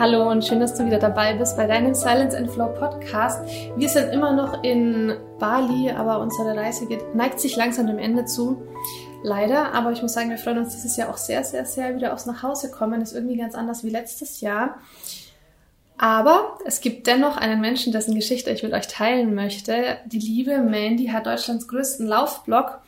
Hallo und schön, dass du wieder dabei bist bei deinem Silence and Flow Podcast. Wir sind immer noch in Bali, aber unsere Reise geht, neigt sich langsam dem Ende zu. Leider, aber ich muss sagen, wir freuen uns dieses Jahr auch sehr, sehr, sehr wieder aufs Nachhausekommen. Das ist irgendwie ganz anders wie letztes Jahr. Aber es gibt dennoch einen Menschen, dessen Geschichte ich mit euch teilen möchte. Die liebe Mandy hat Deutschlands größten Laufblog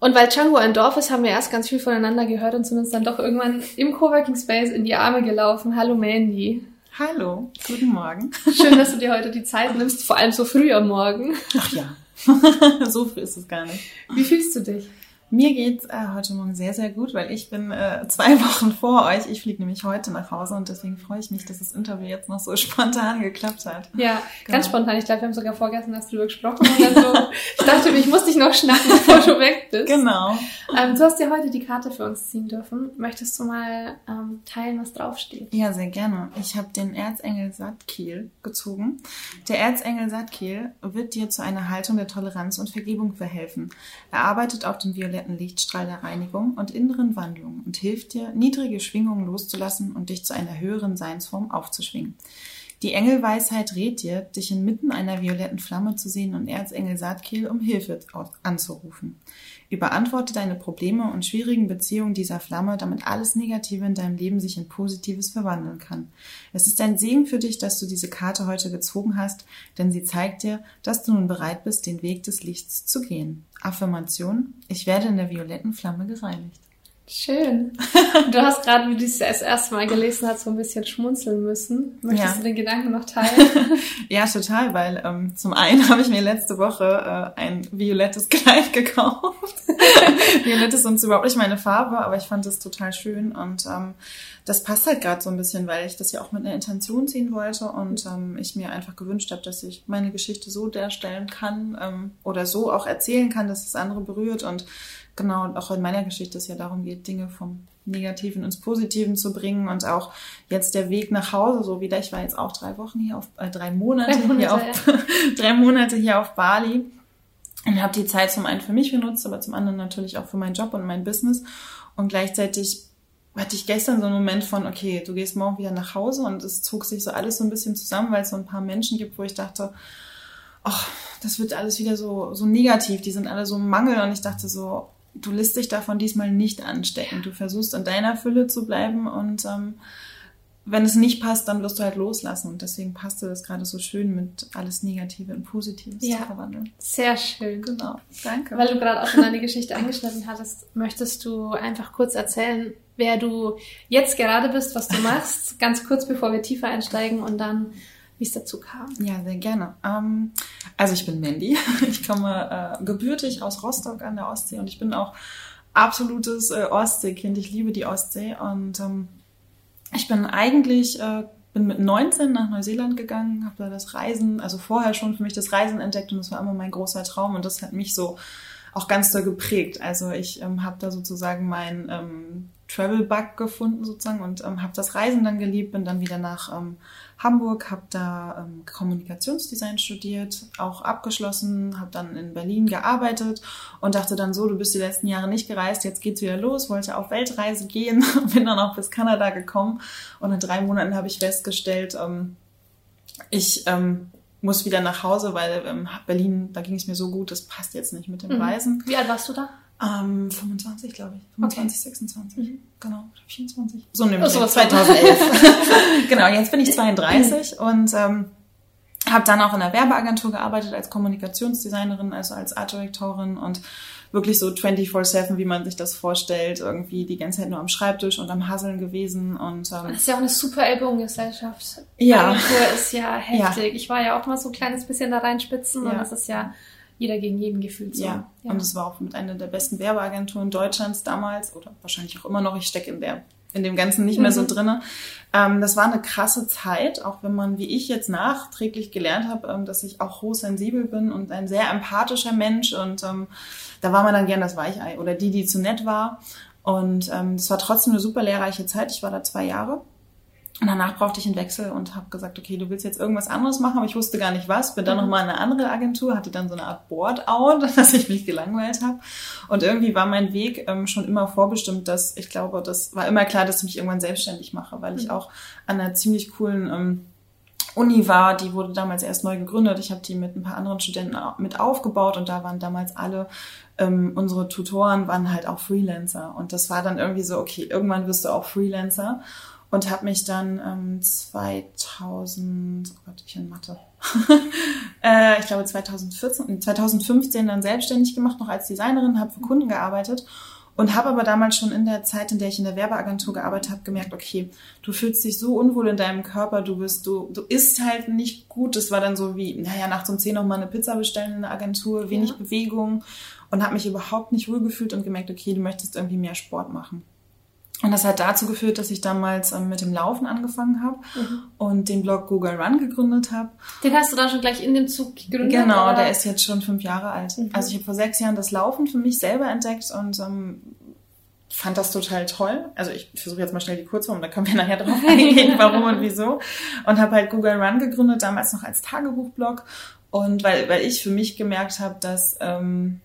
und weil Django ein Dorf ist, haben wir erst ganz viel voneinander gehört und sind uns dann doch irgendwann im Coworking Space in die Arme gelaufen. Hallo Mandy. Hallo, guten Morgen. Schön, dass du dir heute die Zeit nimmst, vor allem so früh am Morgen. Ach ja, so früh ist es gar nicht. Wie fühlst du dich? Mir geht's äh, heute Morgen sehr, sehr gut, weil ich bin äh, zwei Wochen vor euch. Ich fliege nämlich heute nach Hause und deswegen freue ich mich, dass das Interview jetzt noch so spontan geklappt hat. Ja, genau. ganz spontan. Ich glaube, wir haben sogar vorgestern erst drüber gesprochen. Und dann so, ich dachte ich muss dich noch schnappen, bevor du weg bist. Genau. Ähm, du hast dir heute die Karte für uns ziehen dürfen. Möchtest du mal ähm, teilen, was draufsteht? Ja, sehr gerne. Ich habe den Erzengel Satkiel gezogen. Der Erzengel Satkiel wird dir zu einer Haltung der Toleranz und Vergebung verhelfen. Er arbeitet auf den violetten violetten Lichtstrahl der Reinigung und inneren Wandlung und hilft dir, niedrige Schwingungen loszulassen und dich zu einer höheren Seinsform aufzuschwingen. Die Engelweisheit rät dir, dich inmitten einer violetten Flamme zu sehen und Erzengel Saatkiel um Hilfe anzurufen. Überantworte deine Probleme und schwierigen Beziehungen dieser Flamme, damit alles Negative in deinem Leben sich in Positives verwandeln kann. Es ist ein Segen für dich, dass du diese Karte heute gezogen hast, denn sie zeigt dir, dass du nun bereit bist, den Weg des Lichts zu gehen. Affirmation, ich werde in der violetten Flamme gereinigt. Schön. Du hast gerade, wie du es das erste Mal gelesen hast, so ein bisschen schmunzeln müssen. Möchtest ja. du den Gedanken noch teilen? ja, total, weil ähm, zum einen habe ich mir letzte Woche äh, ein violettes Kleid gekauft. Violett ist sonst überhaupt nicht meine Farbe, aber ich fand es total schön und ähm, das passt halt gerade so ein bisschen, weil ich das ja auch mit einer Intention ziehen wollte und ähm, ich mir einfach gewünscht habe, dass ich meine Geschichte so darstellen kann ähm, oder so auch erzählen kann, dass es andere berührt und genau, auch in meiner Geschichte es ja darum geht, Dinge vom Negativen ins Positiven zu bringen und auch jetzt der Weg nach Hause, so wieder, ich war jetzt auch drei Wochen hier auf, äh, drei Monate, drei Monate hier auf, ja. drei Monate hier auf Bali und habe die Zeit zum einen für mich genutzt, aber zum anderen natürlich auch für meinen Job und mein Business und gleichzeitig hatte ich gestern so einen Moment von, okay, du gehst morgen wieder nach Hause und es zog sich so alles so ein bisschen zusammen, weil es so ein paar Menschen gibt, wo ich dachte, ach, das wird alles wieder so, so negativ, die sind alle so im Mangel und ich dachte so, du lässt dich davon diesmal nicht anstecken. Du versuchst in deiner Fülle zu bleiben und ähm, wenn es nicht passt, dann wirst du halt loslassen. Und deswegen passte das gerade so schön mit alles Negative in Positives ja, zu verwandeln. Sehr schön. Genau. Danke. Weil du gerade auch schon deine Geschichte angeschnitten hattest, möchtest du einfach kurz erzählen, wer du jetzt gerade bist, was du machst, ganz kurz bevor wir tiefer einsteigen und dann wie es dazu kam. Ja, sehr gerne. Ähm, also ich bin Mandy. Ich komme äh, gebürtig aus Rostock an der Ostsee und ich bin auch absolutes äh, Ostseekind. Ich liebe die Ostsee und ähm, ich bin eigentlich äh, bin mit 19 nach Neuseeland gegangen, habe da das Reisen, also vorher schon für mich das Reisen entdeckt und das war immer mein großer Traum und das hat mich so auch ganz doll geprägt. Also ich ähm, habe da sozusagen mein ähm, Travel Bug gefunden sozusagen und ähm, habe das Reisen dann geliebt, bin dann wieder nach ähm, Hamburg, habe da ähm, Kommunikationsdesign studiert, auch abgeschlossen, habe dann in Berlin gearbeitet und dachte dann so, du bist die letzten Jahre nicht gereist, jetzt geht's wieder los, wollte auf Weltreise gehen, bin dann auch bis Kanada gekommen und in drei Monaten habe ich festgestellt, ähm, ich ähm, muss wieder nach Hause, weil ähm, Berlin, da ging es mir so gut, das passt jetzt nicht mit dem mhm. Reisen. Wie alt warst du da? Ähm, 25, glaube ich. 25, okay. 26. Mhm. Genau. 24. So nämlich. So 2011. genau, jetzt bin ich 32 und ähm, habe dann auch in der Werbeagentur gearbeitet als Kommunikationsdesignerin, also als Artdirektorin und wirklich so 24-7, wie man sich das vorstellt, irgendwie die ganze Zeit nur am Schreibtisch und am Hasseln gewesen. Und, ähm, das ist ja auch eine super Ellbogengesellschaft. Ja. Agentur ist ja heftig. Ja. Ich war ja auch mal so ein kleines bisschen da reinspitzen ja. und das ist ja jeder gegen jeden gefühlt so. Ja. ja. und es war auch mit einer der besten Werbeagenturen Deutschlands damals oder wahrscheinlich auch immer noch. Ich stecke in der in dem Ganzen nicht mehr so mhm. drinne. Ähm, das war eine krasse Zeit, auch wenn man, wie ich jetzt nachträglich gelernt habe, ähm, dass ich auch hochsensibel bin und ein sehr empathischer Mensch und ähm, da war man dann gern das Weichei oder die, die zu nett war. Und ähm, das war trotzdem eine super lehrreiche Zeit. Ich war da zwei Jahre Und danach brauchte ich einen Wechsel und habe gesagt, okay, du willst jetzt irgendwas anderes machen, aber ich wusste gar nicht was. Bin dann mhm. nochmal in eine andere Agentur, hatte dann so eine Art Board-out, dass ich mich gelangweilt habe. Und irgendwie war mein Weg ähm, schon immer vorbestimmt, dass ich glaube, das war immer klar, dass ich mich irgendwann selbstständig mache, weil ich mhm. auch an einer ziemlich coolen ähm, Uni war, die wurde damals erst neu gegründet. Ich habe die mit ein paar anderen Studenten mit aufgebaut und da waren damals alle ähm, unsere Tutoren waren halt auch Freelancer und das war dann irgendwie so, okay, irgendwann wirst du auch Freelancer und habe mich dann ähm, 2000, oh Gott, ich in Mathe, äh, ich glaube 2014, 2015 dann selbstständig gemacht, noch als Designerin, habe für Kunden gearbeitet und habe aber damals schon in der Zeit, in der ich in der Werbeagentur gearbeitet habe, gemerkt, okay, du fühlst dich so unwohl in deinem Körper, du bist, du, du isst halt nicht gut. Das war dann so wie, naja, nachts um zehn noch mal eine Pizza bestellen in der Agentur, wenig ja. Bewegung und habe mich überhaupt nicht wohl gefühlt und gemerkt, okay, du möchtest irgendwie mehr Sport machen. Und das hat dazu geführt, dass ich damals ähm, mit dem Laufen angefangen habe mhm. und den Blog Google Run gegründet habe. Den hast du dann schon gleich in dem Zug gegründet? Genau, oder? der ist jetzt schon fünf Jahre alt. Mhm. Also ich habe vor sechs Jahren das Laufen für mich selber entdeckt und ähm, fand das total toll. Also ich versuche jetzt mal schnell die Kurzform, da können wir nachher drauf eingehen, warum und wieso. Und habe halt Google Run gegründet, damals noch als Tagebuchblog. Und weil, weil ich für mich gemerkt habe, dass... Ähm,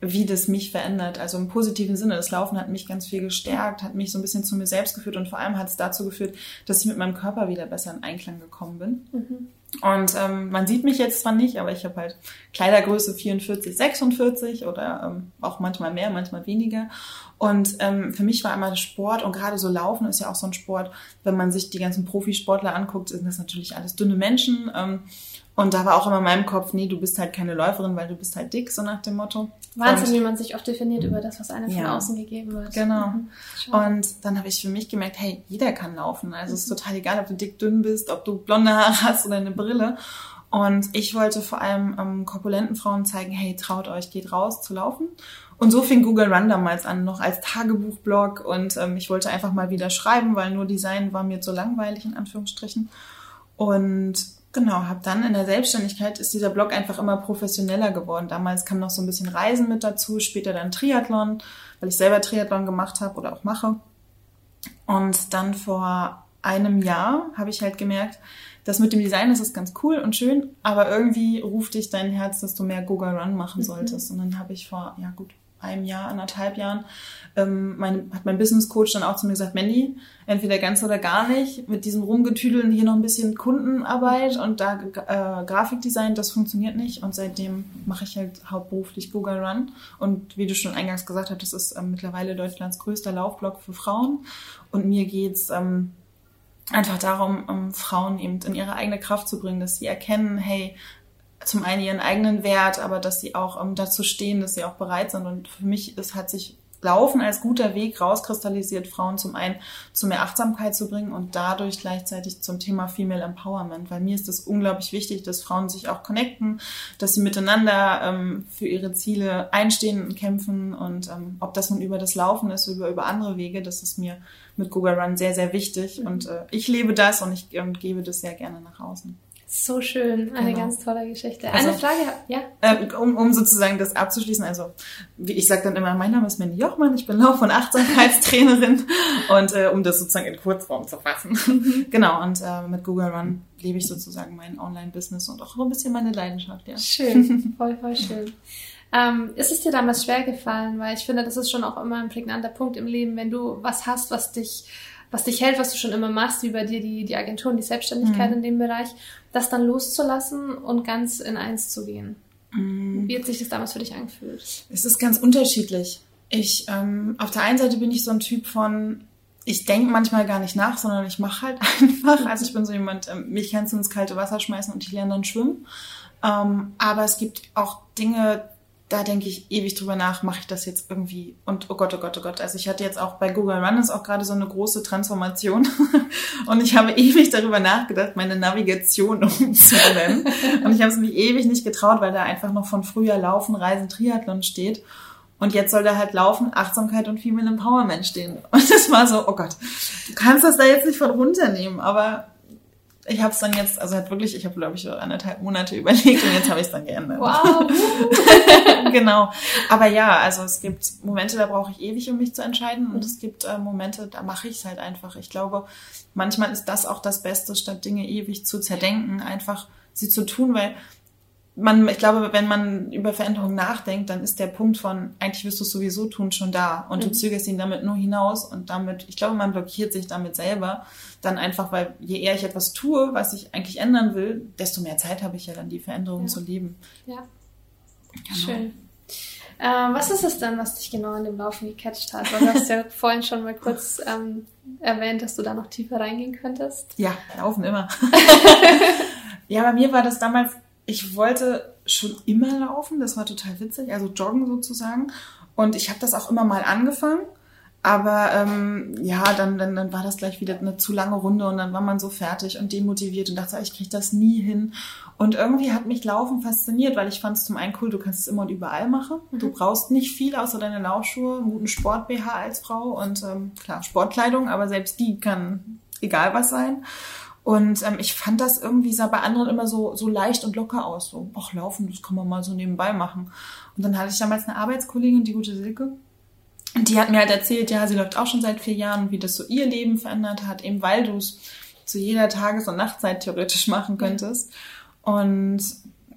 wie das mich verändert. Also im positiven Sinne. Das Laufen hat mich ganz viel gestärkt, hat mich so ein bisschen zu mir selbst geführt und vor allem hat es dazu geführt, dass ich mit meinem Körper wieder besser in Einklang gekommen bin. Mhm. Und ähm, man sieht mich jetzt zwar nicht, aber ich habe halt Kleidergröße 44, 46 oder ähm, auch manchmal mehr, manchmal weniger. Und ähm, für mich war immer Sport und gerade so Laufen ist ja auch so ein Sport, wenn man sich die ganzen Profisportler anguckt, sind das natürlich alles dünne Menschen. Ähm, und da war auch immer in meinem Kopf, nee, du bist halt keine Läuferin, weil du bist halt dick, so nach dem Motto. Wahnsinn, und, wie man sich oft definiert über das, was einem ja, von außen gegeben wird. Genau. Mhm. Und dann habe ich für mich gemerkt, hey, jeder kann laufen. Also mhm. es ist total egal, ob du dick, dünn bist, ob du blonde Haare hast oder eine Brille. Und ich wollte vor allem ähm, korpulenten Frauen zeigen, hey, traut euch, geht raus zu laufen. Und so fing Google Run damals an, noch als Tagebuchblog. Und ähm, ich wollte einfach mal wieder schreiben, weil nur Design war mir zu langweilig, in Anführungsstrichen. Und Genau, habe dann in der Selbstständigkeit ist dieser Blog einfach immer professioneller geworden. Damals kam noch so ein bisschen Reisen mit dazu, später dann Triathlon, weil ich selber Triathlon gemacht habe oder auch mache. Und dann vor einem Jahr habe ich halt gemerkt, das mit dem Design das ist ganz cool und schön, aber irgendwie ruft dich dein Herz, dass du mehr Google Run machen mhm. solltest. Mhm. Und dann habe ich vor, ja gut, einem Jahr, anderthalb Jahren, ähm, mein, hat mein Business Coach dann auch zu mir gesagt, Mandy, entweder ganz oder gar nicht, mit diesem Rumgetüdeln hier noch ein bisschen Kundenarbeit und da äh, Grafikdesign, das funktioniert nicht. Und seitdem mache ich halt hauptberuflich Google Run. Und wie du schon eingangs gesagt hast, das ist ähm, mittlerweile Deutschlands größter Laufblog für Frauen. Und mir geht's ähm, einfach darum, um Frauen eben in ihre eigene Kraft zu bringen, dass sie erkennen, hey, zum einen ihren eigenen Wert, aber dass sie auch um, dazu stehen, dass sie auch bereit sind. Und für mich ist, hat sich Laufen als guter Weg rauskristallisiert, Frauen zum einen zu mehr Achtsamkeit zu bringen und dadurch gleichzeitig zum Thema Female Empowerment. Weil mir ist es unglaublich wichtig, dass Frauen sich auch connecten, dass sie miteinander ähm, für ihre Ziele einstehen und kämpfen. Und ähm, ob das nun über das Laufen ist, über, über andere Wege, das ist mir mit Google Run sehr, sehr wichtig. Mhm. Und äh, ich lebe das und ich ähm, gebe das sehr gerne nach außen. So schön, eine genau. ganz tolle Geschichte. Eine also, Frage, ja. Äh, um, um sozusagen das abzuschließen, also wie ich sage dann immer, mein Name ist Mandy Jochmann, ich bin Lauf- und Achtsamkeitstrainerin und äh, um das sozusagen in Kurzform zu fassen. Mhm. genau, und äh, mit Google Run lebe ich sozusagen mein Online-Business und auch so ein bisschen meine Leidenschaft, ja. Schön, voll, voll schön. Ähm, ist es dir damals schwer gefallen? Weil ich finde, das ist schon auch immer ein prägnanter Punkt im Leben, wenn du was hast, was dich was dich hält, was du schon immer machst, wie bei dir die, die Agentur und die Selbstständigkeit mhm. in dem Bereich, das dann loszulassen und ganz in eins zu gehen. Mhm. Wie hat sich das damals für dich angefühlt? Es ist ganz unterschiedlich. Ich, ähm, auf der einen Seite bin ich so ein Typ von, ich denke manchmal gar nicht nach, sondern ich mache halt einfach. Also ich bin so jemand, ähm, mich kannst du ins kalte Wasser schmeißen und ich lerne dann schwimmen. Ähm, aber es gibt auch Dinge, da denke ich ewig drüber nach, mache ich das jetzt irgendwie. Und oh Gott, oh Gott, oh Gott. Also ich hatte jetzt auch bei Google Run ist auch gerade so eine große Transformation. Und ich habe ewig darüber nachgedacht, meine Navigation umzunennen und ich habe es mich ewig nicht getraut, weil da einfach noch von früher Laufen, Reisen, Triathlon steht. Und jetzt soll da halt Laufen, Achtsamkeit und Female Empowerment stehen. Und das war so, oh Gott, du kannst das da jetzt nicht von runternehmen, aber ich habe es dann jetzt, also halt wirklich, ich habe glaube ich so anderthalb Monate überlegt und jetzt habe ich es dann geändert. Wow. genau. Aber ja, also es gibt Momente, da brauche ich ewig, um mich zu entscheiden. Und es gibt äh, Momente, da mache ich es halt einfach. Ich glaube, manchmal ist das auch das Beste, statt Dinge ewig zu zerdenken, einfach sie zu tun, weil man, ich glaube, wenn man über Veränderungen nachdenkt, dann ist der Punkt von, eigentlich wirst du es sowieso tun, schon da. Und mhm. du zögerst ihn damit nur hinaus und damit, ich glaube, man blockiert sich damit selber. Dann einfach, weil je eher ich etwas tue, was ich eigentlich ändern will, desto mehr Zeit habe ich ja dann, die Veränderungen ja. zu leben. Ja. Genau. Schön. Ähm, was ist es dann, was dich genau in dem Laufen gecatcht hat? Weil du hast ja vorhin schon mal kurz ähm, erwähnt, dass du da noch tiefer reingehen könntest. Ja, laufen immer. ja, bei mir war das damals ich wollte schon immer laufen, das war total witzig, also joggen sozusagen. Und ich habe das auch immer mal angefangen. Aber ähm, ja, dann, dann, dann war das gleich wieder eine zu lange Runde und dann war man so fertig und demotiviert und dachte, ich kriege das nie hin. Und irgendwie hat mich Laufen fasziniert, weil ich fand es zum einen cool, du kannst es immer und überall machen. Mhm. Du brauchst nicht viel außer deine Laufschuhe, einen guten Sport-BH als Frau und ähm, klar, Sportkleidung, aber selbst die kann egal was sein. Und ähm, ich fand das irgendwie sah bei anderen immer so, so leicht und locker aus. So, ach, laufen, das kann man mal so nebenbei machen. Und dann hatte ich damals eine Arbeitskollegin, die gute Silke. Und die hat mir halt erzählt, ja, sie läuft auch schon seit vier Jahren, wie das so ihr Leben verändert hat, eben weil du es zu jeder Tages- und Nachtzeit theoretisch machen könntest. Und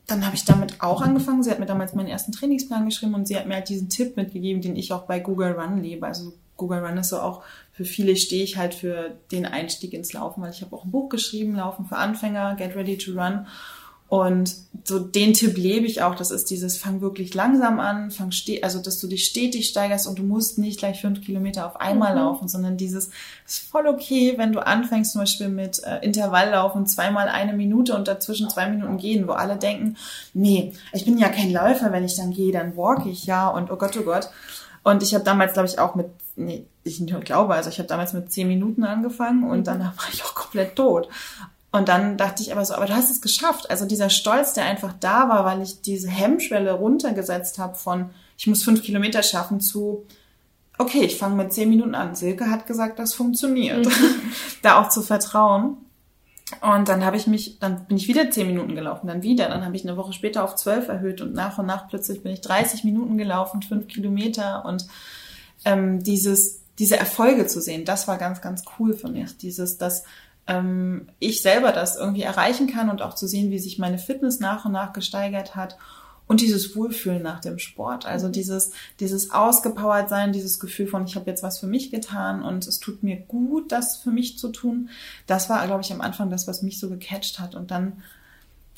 dann habe ich damit auch angefangen. Sie hat mir damals meinen ersten Trainingsplan geschrieben und sie hat mir halt diesen Tipp mitgegeben, den ich auch bei Google Run lebe. Also Google Run ist so auch für viele stehe ich halt für den Einstieg ins Laufen, weil ich habe auch ein Buch geschrieben, Laufen für Anfänger, Get Ready to Run. Und so den Tipp lebe ich auch. Das ist dieses, fang wirklich langsam an, fang ste also dass du dich stetig steigerst und du musst nicht gleich fünf Kilometer auf einmal mhm. laufen, sondern dieses ist voll okay, wenn du anfängst zum Beispiel mit äh, Intervalllaufen, zweimal eine Minute und dazwischen zwei Minuten gehen, wo alle denken, nee, ich bin ja kein Läufer, wenn ich dann gehe, dann walk ich ja und oh Gott, oh Gott. Und ich habe damals, glaube ich, auch mit, nee, ich nicht glaube, also ich habe damals mit zehn Minuten angefangen und mhm. danach war ich auch komplett tot. Und dann dachte ich aber so, aber du hast es geschafft. Also dieser Stolz, der einfach da war, weil ich diese Hemmschwelle runtergesetzt habe von, ich muss fünf Kilometer schaffen zu, okay, ich fange mit zehn Minuten an. Silke hat gesagt, das funktioniert. Mhm. da auch zu vertrauen. Und dann habe ich mich, dann bin ich wieder zehn Minuten gelaufen, dann wieder. Dann habe ich eine Woche später auf zwölf erhöht und nach und nach plötzlich bin ich 30 Minuten gelaufen, fünf Kilometer und ähm, dieses, diese Erfolge zu sehen, das war ganz, ganz cool für mich. Dieses, dass ähm, ich selber das irgendwie erreichen kann und auch zu sehen, wie sich meine Fitness nach und nach gesteigert hat und dieses Wohlfühlen nach dem Sport. Also mhm. dieses, dieses ausgepowert sein, dieses Gefühl von, ich habe jetzt was für mich getan und es tut mir gut, das für mich zu tun. Das war, glaube ich, am Anfang das, was mich so gecatcht hat. Und dann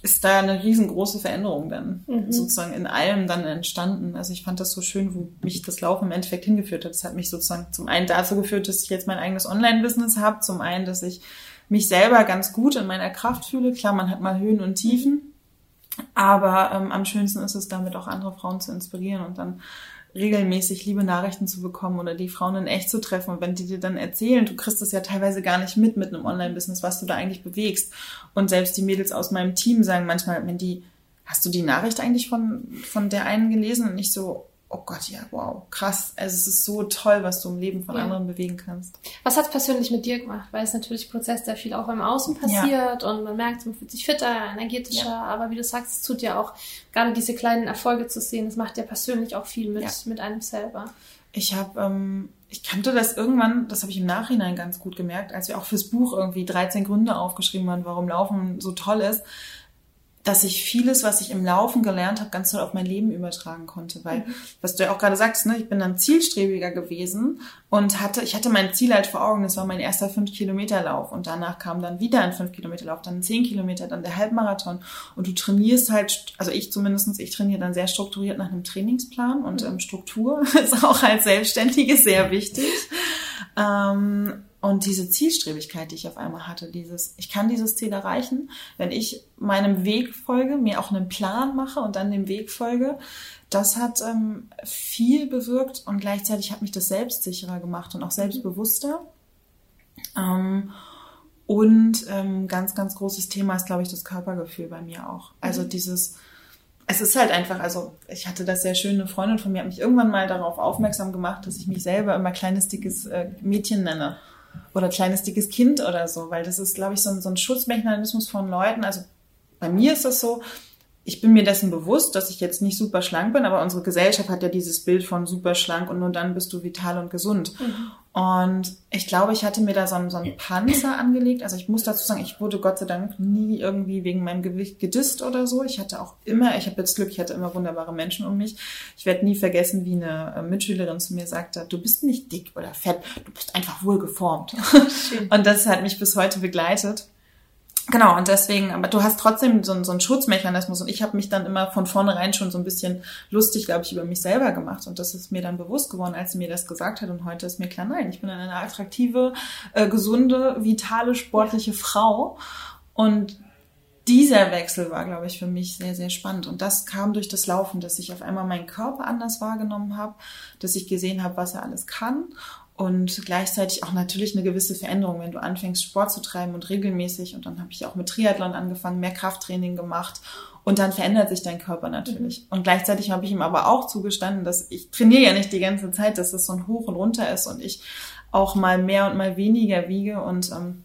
ist da eine riesengroße Veränderung dann mhm. sozusagen in allem dann entstanden. Also ich fand das so schön, wo mich das Laufen im Endeffekt hingeführt hat. Das hat mich sozusagen zum einen dazu geführt, dass ich jetzt mein eigenes Online-Business habe, zum einen, dass ich mich selber ganz gut in meiner Kraft fühle. Klar, man hat mal Höhen und Tiefen, aber ähm, am schönsten ist es damit auch andere Frauen zu inspirieren und dann regelmäßig liebe Nachrichten zu bekommen oder die Frauen in echt zu treffen. Und wenn die dir dann erzählen, du kriegst das ja teilweise gar nicht mit mit einem Online-Business, was du da eigentlich bewegst. Und selbst die Mädels aus meinem Team sagen manchmal, wenn die, hast du die Nachricht eigentlich von, von der einen gelesen? Und nicht so, oh Gott, ja, wow, krass. Also es ist so toll, was du im Leben von ja. anderen bewegen kannst. Was hat es persönlich mit dir gemacht? Weil es natürlich im Prozess sehr viel auch im Außen passiert ja. und man merkt, man fühlt sich fitter, energetischer, ja. aber wie du sagst, es tut ja auch, gerade diese kleinen Erfolge zu sehen, das macht ja persönlich auch viel mit, mit einem selber. Ich habe, ähm, ich kannte das irgendwann, das habe ich im Nachhinein ganz gut gemerkt, als wir auch fürs Buch irgendwie 13 Gründe aufgeschrieben haben, warum Laufen so toll ist dass ich vieles, was ich im Laufen gelernt habe, ganz toll auf mein Leben übertragen konnte. Weil, mhm. was du ja auch gerade sagst, ne, ich bin dann zielstrebiger gewesen und hatte, ich hatte mein Ziel halt vor Augen, das war mein erster 5-Kilometer-Lauf und danach kam dann wieder ein 5-Kilometer-Lauf, dann ein 10 Kilometer, dann der Halbmarathon und du trainierst halt, also ich zumindestens, ich trainiere dann sehr strukturiert nach einem Trainingsplan und mhm. ähm, Struktur ist auch als Selbstständige sehr wichtig. Ähm, und diese Zielstrebigkeit, die ich auf einmal hatte, dieses, ich kann dieses Ziel erreichen, wenn ich meinem Weg folge, mir auch einen Plan mache und dann dem Weg folge, das hat ähm, viel bewirkt und gleichzeitig hat mich das selbstsicherer gemacht und auch selbstbewusster. Ähm, und ähm, ganz, ganz großes Thema ist, glaube ich, das Körpergefühl bei mir auch. Also mhm. dieses, es ist halt einfach, also ich hatte das sehr schön, eine Freundin von mir hat mich irgendwann mal darauf aufmerksam gemacht, dass ich mich selber immer kleines, dickes äh, Mädchen nenne oder kleines dickes Kind oder so, weil das ist, glaube ich, so ein, so ein Schutzmechanismus von Leuten. Also bei mir ist das so, ich bin mir dessen bewusst, dass ich jetzt nicht super schlank bin, aber unsere Gesellschaft hat ja dieses Bild von super schlank und nur dann bist du vital und gesund. Mhm. Und ich glaube, ich hatte mir da so einen, so einen Panzer angelegt. Also ich muss dazu sagen, ich wurde Gott sei Dank nie irgendwie wegen meinem Gewicht gedisst oder so. Ich hatte auch immer, ich habe jetzt Glück, ich hatte immer wunderbare Menschen um mich. Ich werde nie vergessen, wie eine äh, Mitschülerin zu mir sagte, du bist nicht dick oder fett, du bist einfach wohlgeformt. und das hat mich bis heute begleitet. Genau, und deswegen, aber du hast trotzdem so, so einen Schutzmechanismus und ich habe mich dann immer von vornherein schon so ein bisschen lustig, glaube ich, über mich selber gemacht und das ist mir dann bewusst geworden, als sie mir das gesagt hat und heute ist mir klar, nein, ich bin eine attraktive, äh, gesunde, vitale, sportliche Frau und dieser Wechsel war, glaube ich, für mich sehr, sehr spannend. Und das kam durch das Laufen, dass ich auf einmal meinen Körper anders wahrgenommen habe, dass ich gesehen habe, was er alles kann und gleichzeitig auch natürlich eine gewisse Veränderung, wenn du anfängst, Sport zu treiben und regelmäßig. Und dann habe ich auch mit Triathlon angefangen, mehr Krafttraining gemacht. Und dann verändert sich dein Körper natürlich. Mhm. Und gleichzeitig habe ich ihm aber auch zugestanden, dass ich trainiere ja nicht die ganze Zeit, dass es so ein Hoch und Runter ist und ich auch mal mehr und mal weniger wiege. Und ähm,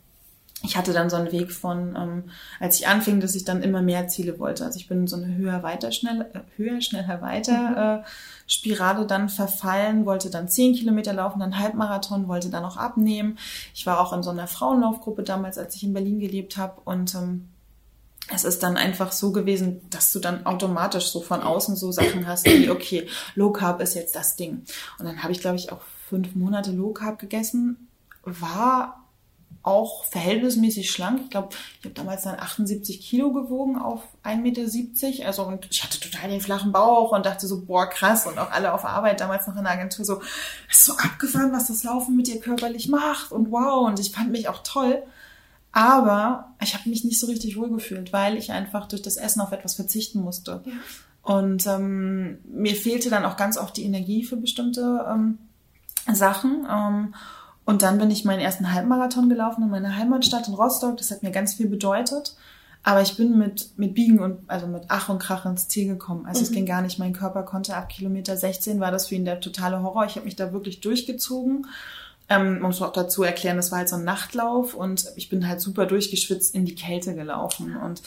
ich hatte dann so einen Weg von, ähm, als ich anfing, dass ich dann immer mehr Ziele wollte. Also ich bin so eine höher, weiter, schneller, äh, höher, schneller, weiter mhm. äh, Spirale dann verfallen, wollte dann zehn Kilometer laufen, dann Halbmarathon, wollte dann auch abnehmen. Ich war auch in so einer Frauenlaufgruppe damals, als ich in Berlin gelebt habe und ähm, es ist dann einfach so gewesen, dass du dann automatisch so von außen so Sachen hast, wie, okay, Low Carb ist jetzt das Ding. Und dann habe ich, glaube ich, auch fünf Monate Low Carb gegessen, war auch verhältnismäßig schlank. Ich glaube, ich habe damals dann 78 Kilo gewogen auf 1,70 Meter. Also und ich hatte total den flachen Bauch und dachte so, boah, krass. Und auch alle auf Arbeit damals noch in der Agentur so, das ist so abgefahren, was das Laufen mit dir körperlich macht. Und wow, und ich fand mich auch toll. Aber ich habe mich nicht so richtig wohlgefühlt, weil ich einfach durch das Essen auf etwas verzichten musste. Ja. Und ähm, mir fehlte dann auch ganz oft die Energie für bestimmte ähm, Sachen. Ähm, und dann bin ich meinen ersten Halbmarathon gelaufen in meiner Heimatstadt in Rostock. Das hat mir ganz viel bedeutet. Aber ich bin mit, mit Biegen und, also mit Ach und Krach ins Ziel gekommen. Also mhm. es ging gar nicht. Mein Körper konnte ab Kilometer 16 war das für ihn der totale Horror. Ich habe mich da wirklich durchgezogen. Ähm, man muss auch dazu erklären, das war halt so ein Nachtlauf und ich bin halt super durchgeschwitzt in die Kälte gelaufen. Und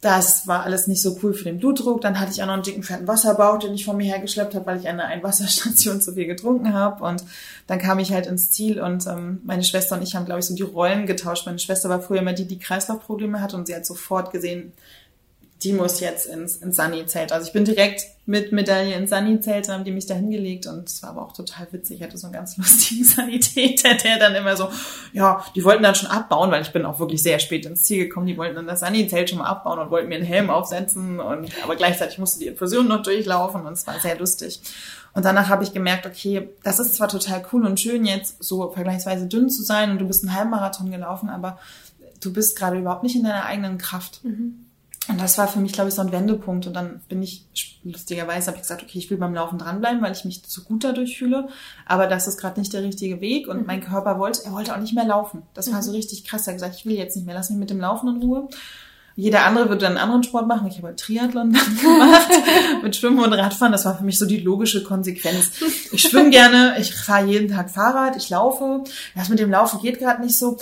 das war alles nicht so cool für den Blutdruck. Dann hatte ich auch noch einen dicken, fetten Wasserbauch, den ich vor mir hergeschleppt habe, weil ich an einer Einwasserstation zu viel getrunken habe. Und dann kam ich halt ins Ziel und ähm, meine Schwester und ich haben, glaube ich, so die Rollen getauscht. Meine Schwester war früher immer die, die Kreislaufprobleme hatte und sie hat sofort gesehen, die muss jetzt ins, ins Sunny-Zelt. Also ich bin direkt mit Medaille ins Sunny-Zelt, haben die mich da hingelegt und es war aber auch total witzig. Ich hatte so einen ganz lustigen Sanitäter, der dann immer so, ja, die wollten dann schon abbauen, weil ich bin auch wirklich sehr spät ins Ziel gekommen. Die wollten dann das Sunny-Zelt schon mal abbauen und wollten mir einen Helm aufsetzen und aber gleichzeitig musste die Infusion noch durchlaufen und es war sehr lustig. Und danach habe ich gemerkt, okay, das ist zwar total cool und schön jetzt so vergleichsweise dünn zu sein und du bist einen Halbmarathon gelaufen, aber du bist gerade überhaupt nicht in deiner eigenen Kraft. Mhm. Und das war für mich, glaube ich, so ein Wendepunkt. Und dann bin ich, lustigerweise, habe ich gesagt, okay, ich will beim Laufen dranbleiben, weil ich mich zu gut dadurch fühle. Aber das ist gerade nicht der richtige Weg. Und mhm. mein Körper wollte, er wollte auch nicht mehr laufen. Das war so mhm. richtig krass. Er hat gesagt, ich will jetzt nicht mehr, lass mich mit dem Laufen in Ruhe. Jeder andere würde dann einen anderen Sport machen. Ich habe Triathlon gemacht mit Schwimmen und Radfahren. Das war für mich so die logische Konsequenz. Ich schwimme gerne, ich fahre jeden Tag Fahrrad, ich laufe. Das mit dem Laufen geht gerade nicht so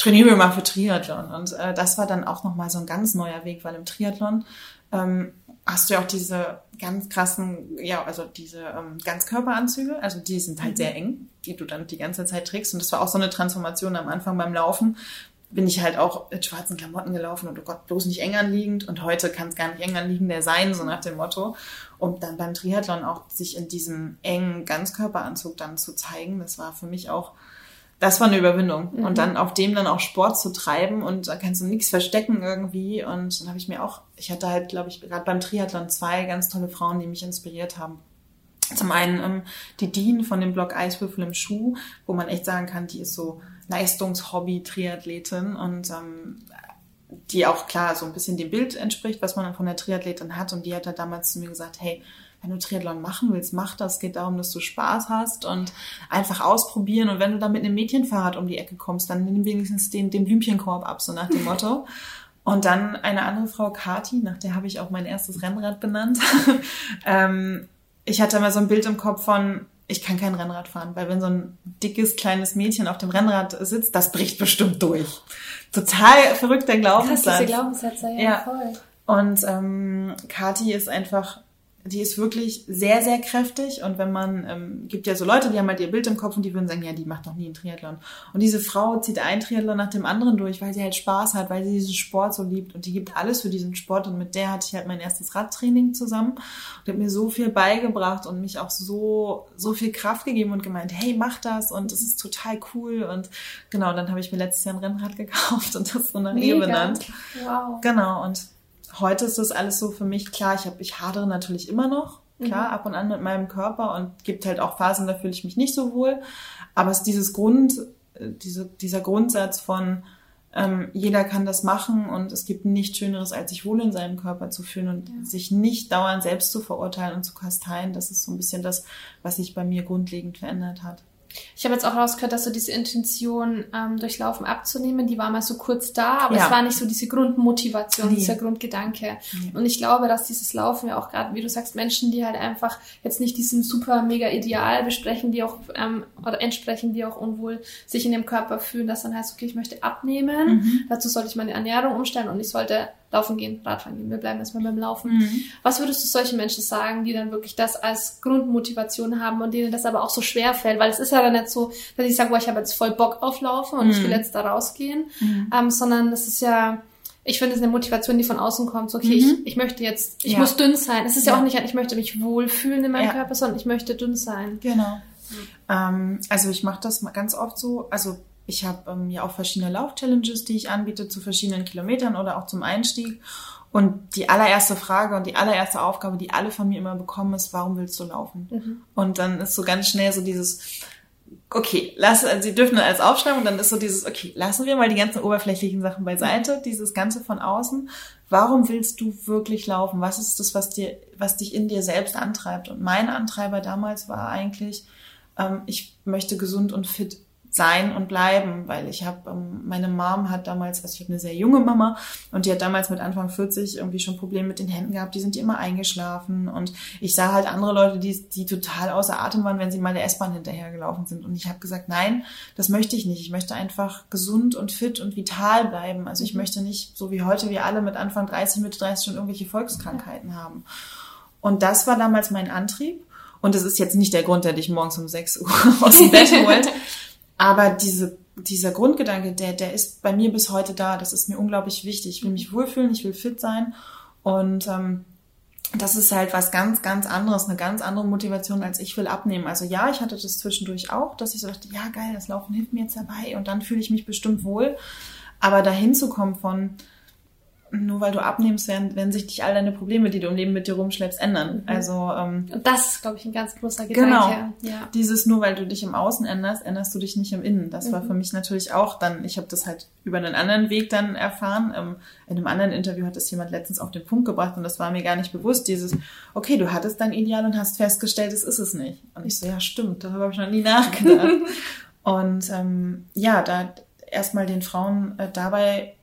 trainieren wir mal für Triathlon. Und äh, das war dann auch nochmal so ein ganz neuer Weg, weil im Triathlon ähm, hast du ja auch diese ganz krassen, ja, also diese ähm, Ganzkörperanzüge, also die sind halt mhm. sehr eng, die du dann die ganze Zeit trägst. Und das war auch so eine Transformation am Anfang beim Laufen. Bin ich halt auch mit schwarzen Klamotten gelaufen und oh Gott, bloß nicht eng anliegend. Und heute kann es gar nicht eng anliegender sein, so nach dem Motto. Und dann beim Triathlon auch sich in diesem engen Ganzkörperanzug dann zu zeigen, das war für mich auch das war eine Überwindung. Mhm. Und dann auf dem dann auch Sport zu treiben und da kannst du nichts verstecken irgendwie. Und dann habe ich mir auch, ich hatte halt, glaube ich, gerade beim Triathlon zwei ganz tolle Frauen, die mich inspiriert haben. Zum einen ähm, die Dean von dem Blog Eiswürfel im Schuh, wo man echt sagen kann, die ist so Leistungshobby-Triathletin und ähm, die auch klar so ein bisschen dem Bild entspricht, was man dann von der Triathletin hat. Und die hat da damals zu mir gesagt, hey, wenn du Triathlon machen willst, mach das. Es geht darum, dass du Spaß hast und einfach ausprobieren. Und wenn du dann mit einem Mädchenfahrrad um die Ecke kommst, dann nimm wenigstens den, den Blümchenkorb ab, so nach dem Motto. Und dann eine andere Frau, Kati, nach der habe ich auch mein erstes Rennrad benannt. ähm, ich hatte mal so ein Bild im Kopf von, ich kann kein Rennrad fahren, weil wenn so ein dickes, kleines Mädchen auf dem Rennrad sitzt, das bricht bestimmt durch. Total verrückter Glaubenssatz. Krass, diese Glaubenssätze, ja, ja. voll. Und ähm, Kati ist einfach die ist wirklich sehr, sehr kräftig. Und wenn man, ähm, gibt ja so Leute, die haben halt ihr Bild im Kopf und die würden sagen, ja, die macht noch nie einen Triathlon. Und diese Frau zieht einen Triathlon nach dem anderen durch, weil sie halt Spaß hat, weil sie diesen Sport so liebt. Und die gibt alles für diesen Sport. Und mit der hatte ich halt mein erstes Radtraining zusammen und hat mir so viel beigebracht und mich auch so, so viel Kraft gegeben und gemeint, hey, mach das und das ist total cool. Und genau, dann habe ich mir letztes Jahr ein Rennrad gekauft und das so nach ihr benannt. Wow. Genau. Und heute ist das alles so für mich klar. Ich habe, ich hadere natürlich immer noch, klar, mhm. ab und an mit meinem Körper und gibt halt auch Phasen, da fühle ich mich nicht so wohl. Aber es ist dieses Grund, äh, diese, dieser Grundsatz von ähm, jeder kann das machen und es gibt nichts Schöneres, als sich wohl in seinem Körper zu fühlen und ja. sich nicht dauernd selbst zu verurteilen und zu kasteien. Das ist so ein bisschen das, was sich bei mir grundlegend verändert hat. Ich habe jetzt auch rausgehört, dass so diese Intention, ähm, durchlaufen abzunehmen, die war mal so kurz da, aber ja. es war nicht so diese Grundmotivation, nee. dieser Grundgedanke. Nee. Und ich glaube, dass dieses Laufen ja auch gerade, wie du sagst, Menschen, die halt einfach jetzt nicht diesem super mega Ideal besprechen, die auch ähm, oder entsprechen, die auch unwohl sich in dem Körper fühlen, dass dann heißt, okay, ich möchte abnehmen, mhm. dazu sollte ich meine Ernährung umstellen und ich sollte laufen gehen, Radfahren gehen. Wir bleiben erstmal beim Laufen. Mhm. Was würdest du solchen Menschen sagen, die dann wirklich das als Grundmotivation haben und denen das aber auch so schwer fällt? Weil es ist ja dann nicht so, dass ich sage, boah, ich habe jetzt voll Bock auf Laufen und mhm. ich will jetzt da rausgehen, mhm. ähm, sondern das ist ja, ich finde es eine Motivation, die von außen kommt. So, okay, ich, mhm. ich möchte jetzt, ich ja. muss dünn sein. Es ist ja. ja. auch nicht, ich möchte mich wohlfühlen in meinem ja. Körper, sondern ich möchte dünn sein. Genau. Ähm, also ich mache das ganz oft so, also ich habe ähm, ja auch verschiedene Lauf-Challenges, die ich anbiete zu verschiedenen Kilometern oder auch zum Einstieg. Und die allererste Frage und die allererste Aufgabe, die alle von mir immer bekommen, ist, warum willst du laufen? Mhm. Und dann ist so ganz schnell so dieses, okay, lass, also sie dürfen als aufschreiben und dann ist so dieses, okay, lassen wir mal die ganzen oberflächlichen Sachen beiseite, dieses Ganze von außen. Warum willst du wirklich laufen? Was ist das, was dir, was dich in dir selbst antreibt? Und mein Antreiber damals war eigentlich, ähm, ich möchte gesund und fit sein und bleiben, weil ich habe, ähm, meine Mom hat damals, also ich habe eine sehr junge Mama und die hat damals mit Anfang 40 irgendwie schon Probleme mit den Händen gehabt, die sind immer eingeschlafen und ich sah halt andere Leute, die, die total außer Atem waren, wenn sie mal der S-Bahn hinterhergelaufen sind und ich habe gesagt, nein, das möchte ich nicht, ich möchte einfach gesund und fit und vital bleiben, also ich mhm. möchte nicht, so wie heute wir alle mit Anfang 30, mit 30 schon irgendwelche Volkskrankheiten haben. Und das war damals mein Antrieb. Und das ist jetzt nicht der Grund, der dich morgens um 6 Uhr aus dem Bett holt, Aber diese, dieser Grundgedanke, der, der ist bei mir bis heute da. Das ist mir unglaublich wichtig. Ich will mich wohlfühlen, ich will fit sein. Und ähm, das ist halt was ganz, ganz anderes, eine ganz andere Motivation, als ich will abnehmen. Also ja, ich hatte das zwischendurch auch, dass ich so dachte, ja geil, das Laufen hilft mir jetzt dabei und dann fühle ich mich bestimmt wohl. Aber dahin zu kommen von, nur weil du abnimmst, werden, werden sich nicht all deine Probleme, die du im Leben mit dir rumschleppst, ändern. Mhm. Also ähm, und das ist, glaube ich, ein ganz großer Gedanke. Genau. Ja. Dieses nur weil du dich im Außen änderst, änderst du dich nicht im Innen. Das mhm. war für mich natürlich auch dann. Ich habe das halt über einen anderen Weg dann erfahren. Ähm, in einem anderen Interview hat es jemand letztens auf den Punkt gebracht und das war mir gar nicht bewusst. Dieses, okay, du hattest dein Ideal und hast festgestellt, es ist es nicht. Und ich so, ja, stimmt. Darüber habe ich noch nie nachgedacht. und ähm, ja, da erstmal den Frauen äh, dabei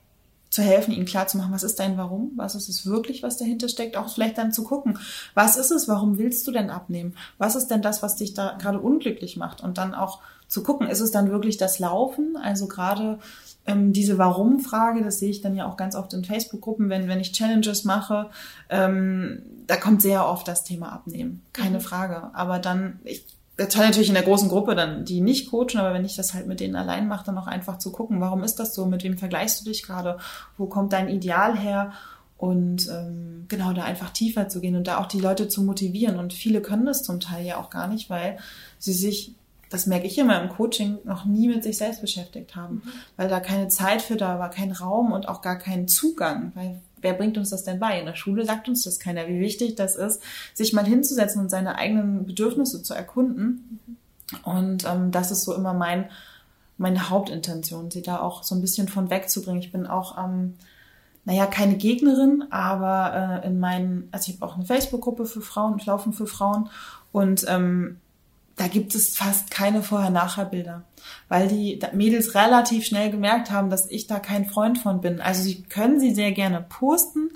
zu helfen, ihnen klarzumachen, was ist dein Warum, was ist es wirklich, was dahinter steckt, auch vielleicht dann zu gucken, was ist es, warum willst du denn abnehmen, was ist denn das, was dich da gerade unglücklich macht? Und dann auch zu gucken, ist es dann wirklich das Laufen, also gerade ähm, diese Warum-Frage, das sehe ich dann ja auch ganz oft in Facebook-Gruppen, wenn, wenn ich Challenges mache, ähm, da kommt sehr oft das Thema Abnehmen, keine mhm. Frage, aber dann, ich toll natürlich in der großen Gruppe dann, die nicht coachen, aber wenn ich das halt mit denen allein mache, dann auch einfach zu gucken, warum ist das so, mit wem vergleichst du dich gerade, wo kommt dein Ideal her? Und ähm, genau da einfach tiefer zu gehen und da auch die Leute zu motivieren. Und viele können das zum Teil ja auch gar nicht, weil sie sich das merke ich immer im Coaching, noch nie mit sich selbst beschäftigt haben, mhm. weil da keine Zeit für da war, kein Raum und auch gar kein Zugang, weil wer bringt uns das denn bei? In der Schule sagt uns das keiner, wie wichtig das ist, sich mal hinzusetzen und seine eigenen Bedürfnisse zu erkunden. Und ähm, das ist so immer mein, meine Hauptintention, sie da auch so ein bisschen von wegzubringen. Ich bin auch, ähm, naja, keine Gegnerin, aber äh, in meinen, also ich habe auch eine Facebook-Gruppe für Frauen, Laufen für Frauen und ähm, da gibt es fast keine Vorher-Nachher-Bilder, weil die Mädels relativ schnell gemerkt haben, dass ich da kein Freund von bin. Also sie können sie sehr gerne posten,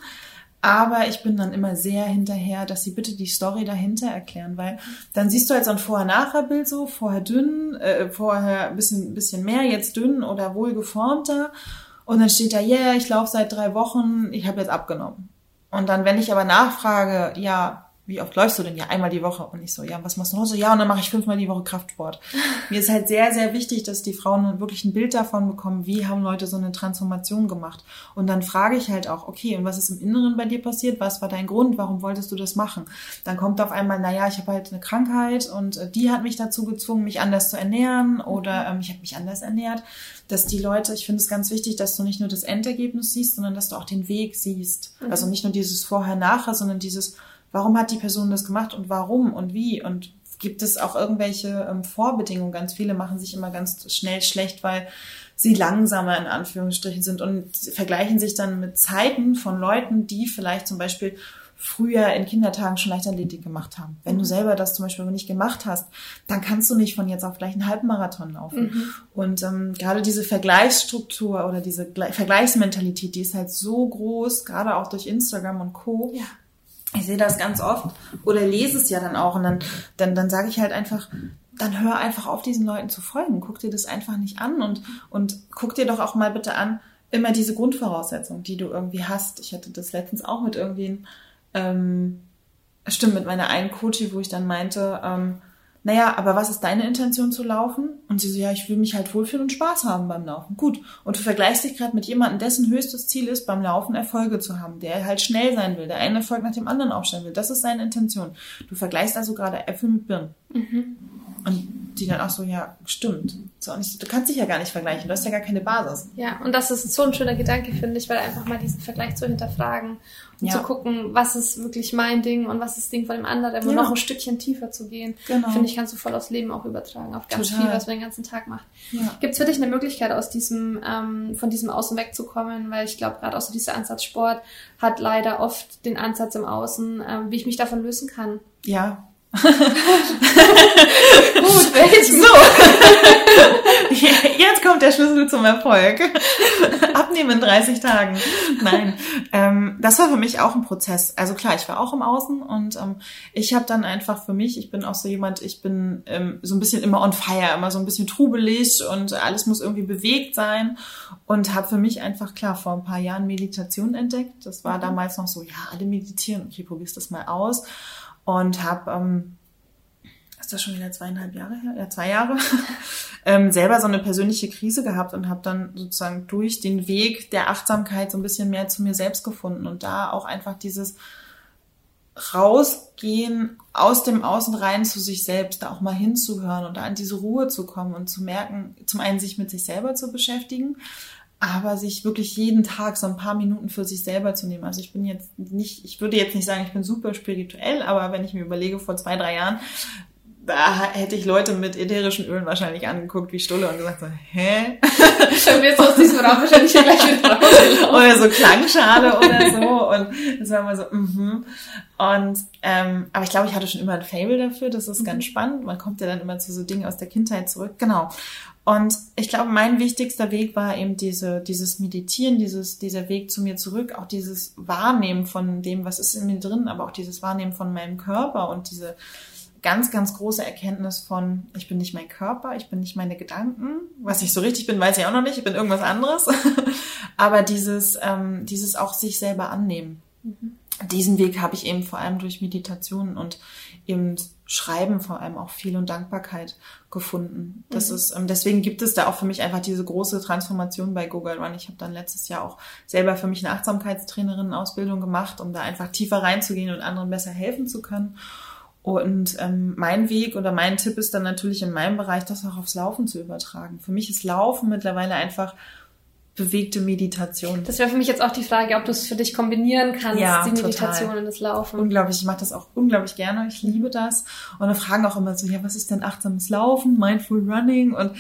aber ich bin dann immer sehr hinterher, dass sie bitte die Story dahinter erklären, weil dann siehst du halt so ein Vorher-Nachher-Bild so, vorher dünn, äh, vorher ein bisschen, bisschen mehr, jetzt dünn oder wohl geformter und dann steht da, yeah, ich laufe seit drei Wochen, ich habe jetzt abgenommen. Und dann, wenn ich aber nachfrage, ja, wie oft läufst du denn? Ja, einmal die Woche. Und ich so, ja, was machst du noch? So, ja, und dann mache ich fünfmal die Woche Kraftsport. Mir ist halt sehr, sehr wichtig, dass die Frauen wirklich ein Bild davon bekommen, wie haben Leute so eine Transformation gemacht. Und dann frage ich halt auch, okay, und was ist im Inneren bei dir passiert? Was war dein Grund? Warum wolltest du das machen? Dann kommt auf einmal, naja, ich habe halt eine Krankheit und äh, die hat mich dazu gezwungen, mich anders zu ernähren oder ähm, ich habe mich anders ernährt. Dass die Leute, ich finde es ganz wichtig, dass du nicht nur das Endergebnis siehst, sondern dass du auch den Weg siehst. Mhm. Also nicht nur dieses Vorher-Nachher, sondern dieses warum hat die Person das gemacht und warum und wie und gibt es auch irgendwelche ähm, Vorbedingungen? Ganz viele machen sich immer ganz schnell schlecht, weil sie langsamer in Anführungsstrichen sind und vergleichen sich dann mit Zeiten von Leuten, die vielleicht zum Beispiel früher in Kindertagen schon Leichtathletik gemacht haben. Wenn du mhm. selber das zum Beispiel nicht gemacht hast, dann kannst du nicht von jetzt auf gleich einen Halbmarathon laufen. Mhm. Und ähm, gerade diese Vergleichsstruktur oder diese Vergleichsmentalität, die ist halt so groß, gerade auch durch Instagram und Co. Ja ich sehe das ganz oft oder lese es ja dann auch und dann, dann, dann sage ich halt einfach, dann hör einfach auf, diesen Leuten zu folgen. Guck dir das einfach nicht an und, und guck dir doch auch mal bitte an, immer diese Grundvoraussetzungen, die du irgendwie hast. Ich hatte das letztens auch mit irgendwie, ähm, stimmt, mit meiner einen Coachie, wo ich dann meinte, ähm, naja, aber was ist deine Intention zu laufen? Und sie so, ja, ich will mich halt wohlfühlen und Spaß haben beim Laufen. Gut. Und du vergleichst dich gerade mit jemandem, dessen höchstes Ziel ist, beim Laufen Erfolge zu haben, der halt schnell sein will, der einen Erfolg nach dem anderen aufstellen will. Das ist seine Intention. Du vergleichst also gerade Äpfel mit Birnen. Mhm. Und die dann auch so, ja, stimmt. So, du kannst dich ja gar nicht vergleichen, du hast ja gar keine Basis. Ja, und das ist so ein schöner Gedanke, finde ich, weil einfach mal diesen Vergleich zu hinterfragen und ja. zu gucken, was ist wirklich mein Ding und was ist das Ding von dem anderen und ja. noch ein Stückchen tiefer zu gehen, genau. finde ich, kannst du voll aufs Leben auch übertragen, auf ganz Total. viel, was man den ganzen Tag macht. Ja. Gibt es für dich eine Möglichkeit, aus diesem, ähm, von diesem Außen wegzukommen? Weil ich glaube, gerade auch so dieser Ansatz Sport hat leider oft den Ansatz im Außen, ähm, wie ich mich davon lösen kann. Ja, Gut, welchen? So. Jetzt kommt der Schlüssel zum Erfolg. Abnehmen in 30 Tagen. Nein, ähm, das war für mich auch ein Prozess. Also klar, ich war auch im Außen und ähm, ich habe dann einfach für mich, ich bin auch so jemand, ich bin ähm, so ein bisschen immer on fire, immer so ein bisschen trubelig und alles muss irgendwie bewegt sein und habe für mich einfach klar vor ein paar Jahren Meditation entdeckt. Das war mhm. damals noch so, ja, alle meditieren. Okay, probierst das mal aus und habe, ähm, ist das schon wieder zweieinhalb Jahre her? Ja, zwei Jahre. ähm, selber so eine persönliche Krise gehabt und habe dann sozusagen durch den Weg der Achtsamkeit so ein bisschen mehr zu mir selbst gefunden und da auch einfach dieses rausgehen aus dem Außen rein zu sich selbst, da auch mal hinzuhören und da in diese Ruhe zu kommen und zu merken, zum einen sich mit sich selber zu beschäftigen, aber sich wirklich jeden Tag so ein paar Minuten für sich selber zu nehmen. Also ich bin jetzt nicht, ich würde jetzt nicht sagen, ich bin super spirituell, aber wenn ich mir überlege, vor zwei, drei Jahren, da hätte ich Leute mit ätherischen Ölen wahrscheinlich angeguckt wie Stulle und gesagt so, hä? Dann jetzt aus diesem Raum wahrscheinlich gleich wieder raus. oder so Klangschale oder so. Und das war immer so, mhm. Und ähm, aber ich glaube, ich hatte schon immer ein Fable dafür. Das ist mhm. ganz spannend. Man kommt ja dann immer zu so Dingen aus der Kindheit zurück. Genau. Und ich glaube, mein wichtigster Weg war eben diese, dieses Meditieren, dieses, dieser Weg zu mir zurück, auch dieses Wahrnehmen von dem, was ist in mir drin, aber auch dieses Wahrnehmen von meinem Körper und diese ganz, ganz große Erkenntnis von, ich bin nicht mein Körper, ich bin nicht meine Gedanken. Was ich so richtig bin, weiß ich auch noch nicht, ich bin irgendwas anderes. aber dieses, ähm, dieses auch sich selber annehmen. Mhm. Diesen Weg habe ich eben vor allem durch Meditation und eben Schreiben vor allem auch viel und Dankbarkeit gefunden. Das mhm. ist, ähm, deswegen gibt es da auch für mich einfach diese große Transformation bei Google Run. Ich habe dann letztes Jahr auch selber für mich eine Achtsamkeitstrainerin-Ausbildung gemacht, um da einfach tiefer reinzugehen und anderen besser helfen zu können. Und ähm, mein Weg oder mein Tipp ist dann natürlich in meinem Bereich, das auch aufs Laufen zu übertragen. Für mich ist Laufen mittlerweile einfach bewegte Meditation. Das wäre für mich jetzt auch die Frage, ob du es für dich kombinieren kannst, ja, die Meditation total. und das Laufen. Unglaublich, ich mache das auch unglaublich gerne, ich liebe das. Und dann fragen auch immer so, ja, was ist denn achtsames Laufen, Mindful Running und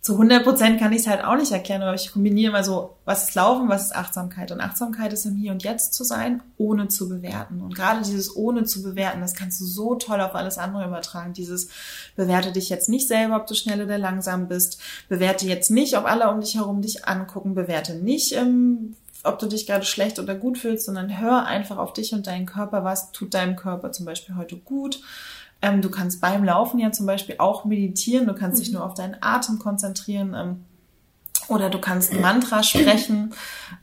zu 100 Prozent kann ich es halt auch nicht erklären, aber ich kombiniere mal so, was ist Laufen, was ist Achtsamkeit. Und Achtsamkeit ist im Hier und Jetzt zu sein, ohne zu bewerten. Und gerade dieses ohne zu bewerten, das kannst du so toll auf alles andere übertragen. Dieses bewerte dich jetzt nicht selber, ob du schnell oder langsam bist. Bewerte jetzt nicht, ob alle um dich herum dich angucken. Bewerte nicht, ähm, ob du dich gerade schlecht oder gut fühlst, sondern hör einfach auf dich und deinen Körper. Was tut deinem Körper zum Beispiel heute gut? Ähm, du kannst beim Laufen ja zum Beispiel auch meditieren, du kannst mhm. dich nur auf deinen Atem konzentrieren. Ähm, Oder du kannst ein Mantra sprechen.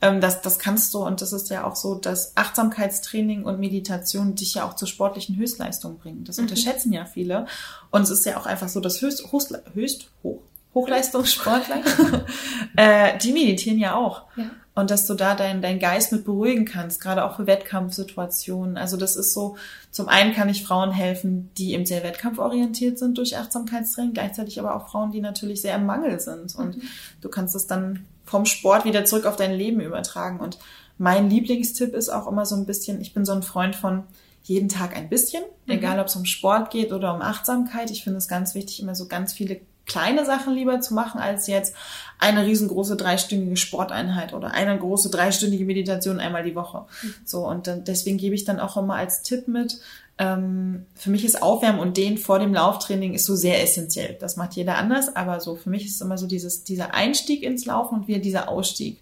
Ähm, das, das kannst du. Und das ist ja auch so, dass Achtsamkeitstraining und Meditation dich ja auch zur sportlichen Höchstleistung bringen. Das mhm. unterschätzen ja viele. Und es ist ja auch einfach so, dass Höchst, Höchst, Höchst hoch, Hochleistungssportler, äh, die meditieren ja auch. Ja. Und dass du da deinen dein Geist mit beruhigen kannst, gerade auch für Wettkampfsituationen. Also das ist so, zum einen kann ich Frauen helfen, die eben sehr wettkampforientiert sind durch Achtsamkeitstraining, gleichzeitig aber auch Frauen, die natürlich sehr im Mangel sind. Und mhm. du kannst es dann vom Sport wieder zurück auf dein Leben übertragen. Und mein Lieblingstipp ist auch immer so ein bisschen, ich bin so ein Freund von jeden Tag ein bisschen, mhm. egal ob es um Sport geht oder um Achtsamkeit. Ich finde es ganz wichtig, immer so ganz viele kleine Sachen lieber zu machen, als jetzt eine riesengroße dreistündige Sporteinheit oder eine große dreistündige Meditation einmal die Woche. Mhm. So, und dann, deswegen gebe ich dann auch immer als Tipp mit, ähm, für mich ist Aufwärmen und Dehnen vor dem Lauftraining ist so sehr essentiell. Das macht jeder anders, aber so für mich ist es immer so dieses, dieser Einstieg ins Laufen und wieder dieser Ausstieg.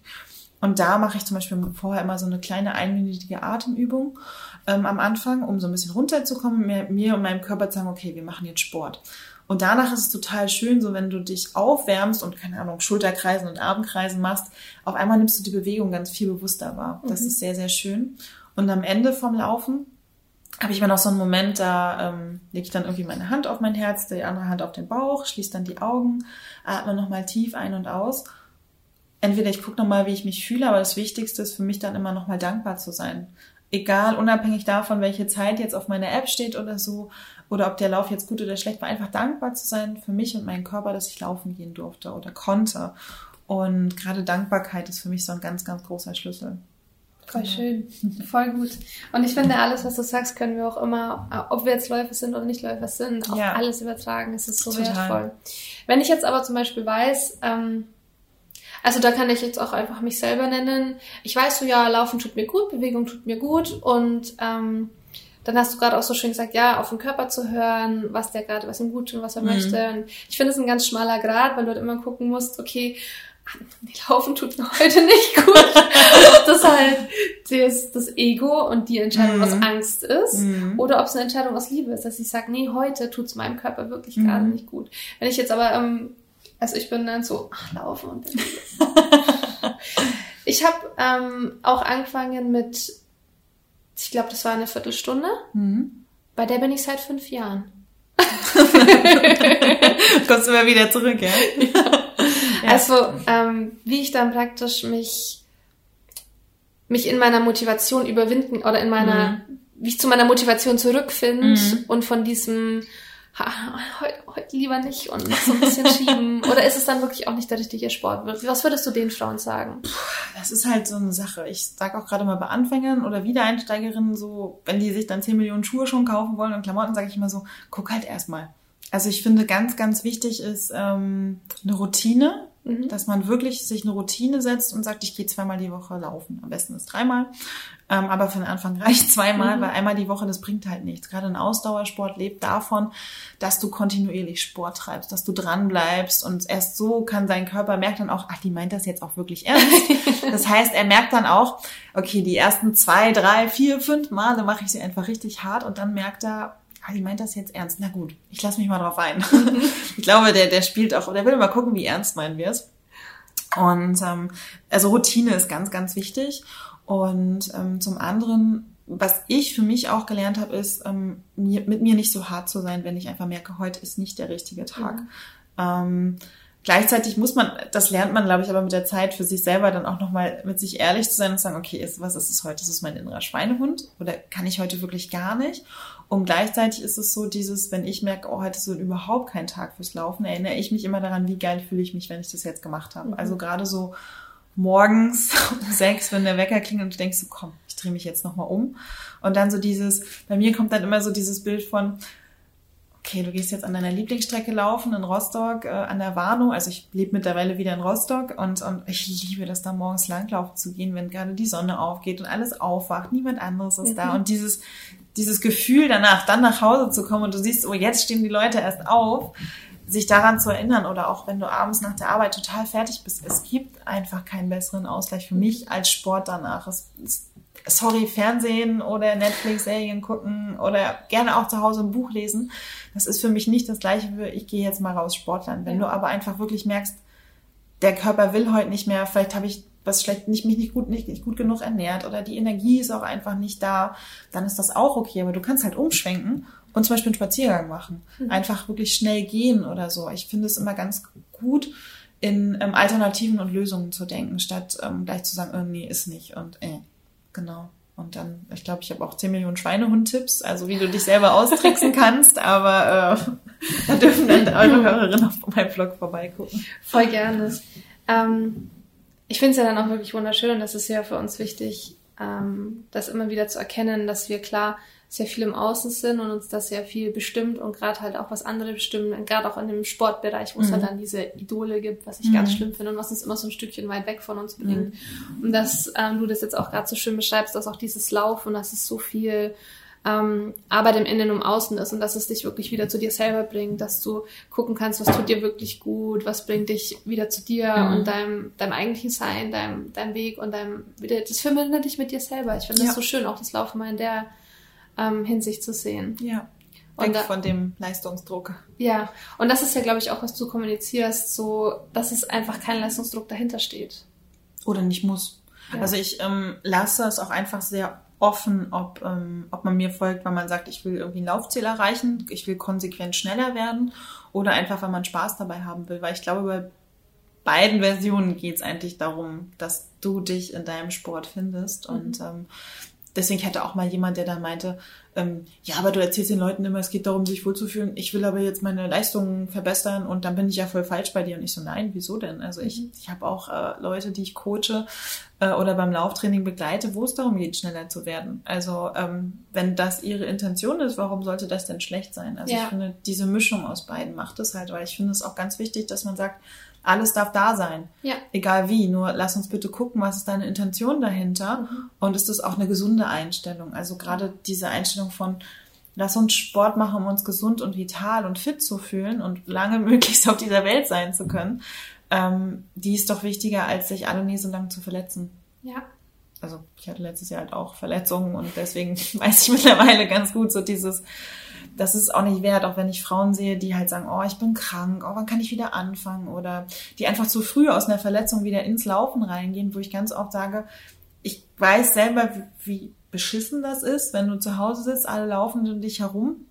Und da mache ich zum Beispiel vorher immer so eine kleine einminütige Atemübung ähm, am Anfang, um so ein bisschen runterzukommen, mir, mir und meinem Körper zu sagen, okay, wir machen jetzt Sport. Und danach ist es total schön, so wenn du dich aufwärmst und keine Ahnung, Schulterkreisen und Armkreisen machst, auf einmal nimmst du die Bewegung ganz viel bewusster wahr. Das mhm. ist sehr, sehr schön. Und am Ende vom Laufen habe ich immer noch so einen Moment, da ähm, lege ich dann irgendwie meine Hand auf mein Herz, die andere Hand auf den Bauch, schließe dann die Augen, atme nochmal tief ein und aus. Entweder ich gucke nochmal, wie ich mich fühle, aber das Wichtigste ist für mich dann immer nochmal dankbar zu sein. Egal, unabhängig davon, welche Zeit jetzt auf meiner App steht oder so, oder ob der Lauf jetzt gut oder schlecht war, einfach dankbar zu sein für mich und meinen Körper, dass ich laufen gehen durfte oder konnte. Und gerade Dankbarkeit ist für mich so ein ganz, ganz großer Schlüssel. Voll schön, voll gut. Und ich finde, alles, was du sagst, können wir auch immer, ob wir jetzt Läufer sind oder nicht Läufer sind, auf ja. alles übertragen. Es ist so Total. wertvoll. Wenn ich jetzt aber zum Beispiel weiß, ähm, also da kann ich jetzt auch einfach mich selber nennen. Ich weiß so, ja, Laufen tut mir gut, Bewegung tut mir gut und ähm, dann hast du gerade auch so schön gesagt, ja, auf den Körper zu hören, was der gerade, was ihm gut tut, was er mhm. möchte. Und ich finde es ein ganz schmaler Grad, weil du halt immer gucken musst, okay, die Laufen tut mir heute nicht gut. ob das halt das, das Ego und die Entscheidung mhm. aus Angst ist mhm. oder ob es eine Entscheidung aus Liebe ist, dass ich sage, nee, heute tut es meinem Körper wirklich mhm. gerade nicht gut. Wenn ich jetzt aber, ähm, also ich bin dann so, ach, laufen und dann Ich habe ähm, auch angefangen mit ich glaube, das war eine Viertelstunde. Mhm. Bei der bin ich seit fünf Jahren. Kommst du mal wieder zurück, ja? ja. Also, ähm, wie ich dann praktisch mich, mich in meiner Motivation überwinden oder in meiner, mhm. wie ich zu meiner Motivation zurückfinde mhm. und von diesem heute, heute lieber nicht und so ein bisschen schieben? Oder ist es dann wirklich auch nicht der richtige Sport? Was würdest du den Frauen sagen? Das ist halt so eine Sache. Ich sage auch gerade mal bei Anfängern oder Wiedereinsteigerinnen so, wenn die sich dann 10 Millionen Schuhe schon kaufen wollen und Klamotten, sage ich immer so, guck halt erstmal. Also ich finde ganz, ganz wichtig ist ähm, eine Routine, mhm. dass man wirklich sich eine Routine setzt und sagt, ich gehe zweimal die Woche laufen. Am besten ist dreimal. Ähm, aber für den Anfang reicht zweimal, mhm. weil einmal die Woche, das bringt halt nichts. Gerade ein Ausdauersport lebt davon, dass du kontinuierlich Sport treibst, dass du dran bleibst und erst so kann dein Körper merkt dann auch, ach, die meint das jetzt auch wirklich ernst. das heißt, er merkt dann auch, okay, die ersten zwei, drei, vier, fünf Male mache ich sie einfach richtig hart und dann merkt er, ah, die meint das jetzt ernst. Na gut, ich lasse mich mal drauf ein. Ich glaube, der, der spielt auch, der will mal gucken, wie ernst meinen wir es. Und ähm, also Routine ist ganz, ganz wichtig. Und ähm, zum anderen, was ich für mich auch gelernt habe, ist, ähm, mir, mit mir nicht so hart zu sein, wenn ich einfach merke, heute ist nicht der richtige Tag. Mhm. Ähm, gleichzeitig muss man, das lernt man, glaube ich, aber mit der Zeit für sich selber dann auch nochmal mit sich ehrlich zu sein und sagen, okay, ist, was ist es heute? Ist es mein innerer Schweinehund? Oder kann ich heute wirklich gar nicht? Und gleichzeitig ist es so dieses, wenn ich merke, oh, heute ist so überhaupt kein Tag fürs Laufen, erinnere ich mich immer daran, wie geil fühle ich mich, wenn ich das jetzt gemacht habe. Mhm. Also gerade so morgens um sechs, wenn der Wecker klingelt und du denkst so, komm, ich drehe mich jetzt nochmal um. Und dann so dieses, bei mir kommt dann immer so dieses Bild von, okay, du gehst jetzt an deiner Lieblingsstrecke laufen in Rostock, äh, an der Warnow. Also ich lebe mittlerweile wieder in Rostock und, und ich liebe das da morgens langlaufen zu gehen, wenn gerade die Sonne aufgeht und alles aufwacht, niemand anderes ist mhm. da. Und dieses, dieses Gefühl danach, dann nach Hause zu kommen und du siehst, oh, jetzt stehen die Leute erst auf, sich daran zu erinnern oder auch wenn du abends nach der Arbeit total fertig bist, es gibt einfach keinen besseren Ausgleich für mich als Sport danach. Es, es, sorry, Fernsehen oder Netflix-Serien gucken oder gerne auch zu Hause ein Buch lesen. Das ist für mich nicht das gleiche wie ich gehe jetzt mal raus Sportlern. Wenn ja. du aber einfach wirklich merkst, der Körper will heute nicht mehr, vielleicht habe ich was schlecht, nicht, mich nicht gut, nicht, nicht gut genug ernährt oder die Energie ist auch einfach nicht da, dann ist das auch okay. Aber du kannst halt umschwenken und zum Beispiel einen Spaziergang machen. Mhm. Einfach wirklich schnell gehen oder so. Ich finde es immer ganz gut, in ähm, Alternativen und Lösungen zu denken, statt ähm, gleich zu sagen, oh, nee, ist nicht und äh, genau. Und dann, ich glaube, ich habe auch 10 Millionen Schweinehund-Tipps, also wie du dich selber austricksen kannst, aber äh, da dürfen dann eure Hörerinnen auf meinem Blog vorbeigucken. Voll gerne. Ähm, ich finde es ja dann auch wirklich wunderschön und das ist ja für uns wichtig, ähm, das immer wieder zu erkennen, dass wir klar sehr viel im Außen sind und uns das sehr viel bestimmt und gerade halt auch was andere bestimmen, gerade auch in dem Sportbereich, wo es halt mhm. halt dann diese Idole gibt, was ich mhm. ganz schlimm finde und was uns immer so ein Stückchen weit weg von uns bringt. Mhm. Und dass ähm, du das jetzt auch gerade so schön beschreibst, dass auch dieses Laufen, dass es so viel ähm, Arbeit im Innen und Außen ist und dass es dich wirklich wieder zu dir selber bringt, dass du gucken kannst, was tut dir wirklich gut, was bringt dich wieder zu dir mhm. und deinem, deinem eigentlichen Sein, deinem, deinem Weg und deinem, das verbindet dich mit dir selber. Ich finde das ja. so schön, auch das Laufen mal in der ähm, Hinsicht zu sehen. Ja. Und Weg da, von dem Leistungsdruck. Ja, und das ist ja, glaube ich, auch, was du kommunizierst, so, dass es einfach kein Leistungsdruck dahinter steht. Oder nicht muss. Ja. Also ich ähm, lasse es auch einfach sehr offen, ob, ähm, ob man mir folgt, weil man sagt, ich will irgendwie ein Laufziel erreichen, ich will konsequent schneller werden oder einfach, weil man Spaß dabei haben will. Weil ich glaube, bei beiden Versionen geht es eigentlich darum, dass du dich in deinem Sport findest. Mhm. Und ähm, deswegen hätte auch mal jemand, der da meinte, ähm, ja, aber du erzählst den Leuten immer, es geht darum, sich wohlzufühlen. Ich will aber jetzt meine Leistungen verbessern und dann bin ich ja voll falsch bei dir. Und ich so, nein, wieso denn? Also ich, mhm. ich habe auch äh, Leute, die ich coache äh, oder beim Lauftraining begleite, wo es darum geht, schneller zu werden. Also ähm, wenn das ihre Intention ist, warum sollte das denn schlecht sein? Also ja. ich finde, diese Mischung aus beiden macht es halt, weil ich finde es auch ganz wichtig, dass man sagt, alles darf da sein. Ja. Egal wie. Nur lass uns bitte gucken, was ist deine Intention dahinter? Mhm. Und ist das auch eine gesunde Einstellung? Also gerade diese Einstellung von, lass uns Sport machen, um uns gesund und vital und fit zu fühlen und lange möglichst auf dieser Welt sein zu können, ähm, die ist doch wichtiger, als sich alle nie so lang zu verletzen. Ja. Also ich hatte letztes Jahr halt auch Verletzungen und deswegen weiß ich mittlerweile ganz gut so dieses, das ist auch nicht wert, auch wenn ich Frauen sehe, die halt sagen, oh, ich bin krank, oh, wann kann ich wieder anfangen? Oder die einfach zu früh aus einer Verletzung wieder ins Laufen reingehen, wo ich ganz oft sage, ich weiß selber, wie beschissen das ist, wenn du zu Hause sitzt, alle laufen um dich herum.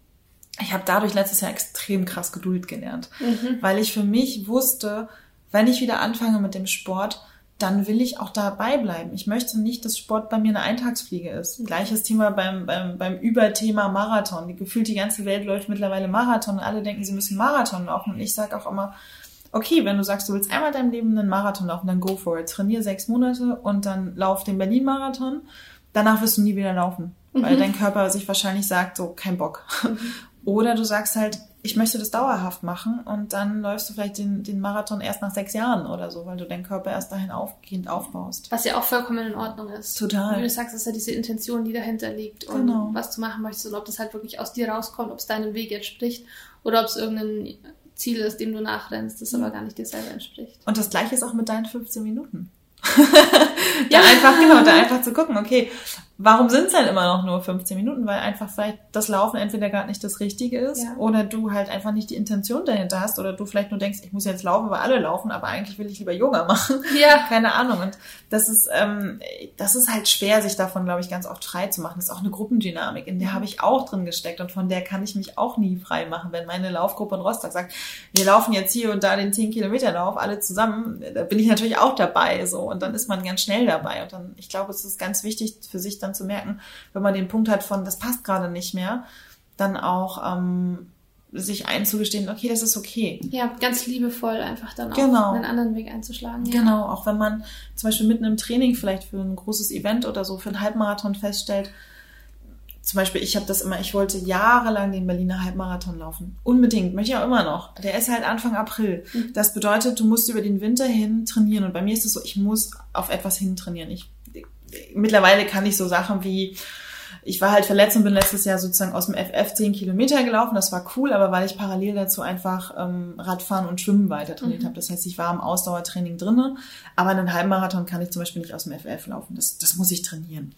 Ich habe dadurch letztes Jahr extrem krass Geduld gelernt, mhm. weil ich für mich wusste, wenn ich wieder anfange mit dem Sport, dann will ich auch dabei bleiben. Ich möchte nicht, dass Sport bei mir eine Eintagsfliege ist. Gleiches Thema beim, beim, beim Überthema Marathon. Die, gefühlt die ganze Welt läuft mittlerweile Marathon und alle denken, sie müssen Marathon laufen. Und ich sage auch immer, okay, wenn du sagst, du willst einmal deinem Leben einen Marathon laufen, dann go for it. Trainier sechs Monate und dann lauf den Berlin-Marathon. Danach wirst du nie wieder laufen, mhm. weil dein Körper sich wahrscheinlich sagt, so, kein Bock. Mhm. Oder du sagst halt, ich möchte das dauerhaft machen und dann läufst du vielleicht den, den Marathon erst nach sechs Jahren oder so, weil du deinen Körper erst dahin aufgehend aufbaust. Was ja auch vollkommen in Ordnung ist. Total. Wie du sagst, ist ja diese Intention, die dahinter liegt und genau. was du machen möchtest und ob das halt wirklich aus dir rauskommt, ob es deinem Weg entspricht oder ob es irgendein Ziel ist, dem du nachrennst, das aber gar nicht dir selber entspricht. Und das gleiche ist auch mit deinen 15 Minuten. ja, einfach, genau, da einfach zu gucken, okay, Warum sind es dann immer noch nur 15 Minuten? Weil einfach vielleicht das Laufen entweder gar nicht das Richtige ist ja. oder du halt einfach nicht die Intention dahinter hast oder du vielleicht nur denkst, ich muss jetzt laufen, weil alle laufen, aber eigentlich will ich lieber Yoga machen. Ja. Keine Ahnung. Und das ist, ähm, das ist halt schwer, sich davon, glaube ich, ganz oft frei zu machen. Das ist auch eine Gruppendynamik, in der habe ich auch drin gesteckt und von der kann ich mich auch nie frei machen. Wenn meine Laufgruppe in Rostock sagt, wir laufen jetzt hier und da den 10 Kilometer Lauf, alle zusammen, da bin ich natürlich auch dabei, so. Und dann ist man ganz schnell dabei. Und dann, ich glaube, es ist ganz wichtig für sich dann zu merken, wenn man den Punkt hat von, das passt gerade nicht mehr, dann auch ähm, sich einzugestehen, okay, das ist okay. Ja, ganz liebevoll einfach dann auch genau. einen anderen Weg einzuschlagen. Ja. Genau, auch wenn man zum Beispiel mitten im Training vielleicht für ein großes Event oder so, für einen Halbmarathon feststellt, zum Beispiel, ich habe das immer, ich wollte jahrelang den Berliner Halbmarathon laufen. Unbedingt, möchte ich auch immer noch. Der ist halt Anfang April. Mhm. Das bedeutet, du musst über den Winter hin trainieren. Und bei mir ist es so, ich muss auf etwas hin trainieren. Ich mittlerweile kann ich so Sachen wie, ich war halt verletzt und bin letztes Jahr sozusagen aus dem FF 10 Kilometer gelaufen. Das war cool, aber weil ich parallel dazu einfach ähm, Radfahren und Schwimmen weiter trainiert mhm. habe. Das heißt, ich war im Ausdauertraining drinne, aber einen Halbmarathon kann ich zum Beispiel nicht aus dem FF laufen. Das, das muss ich trainieren.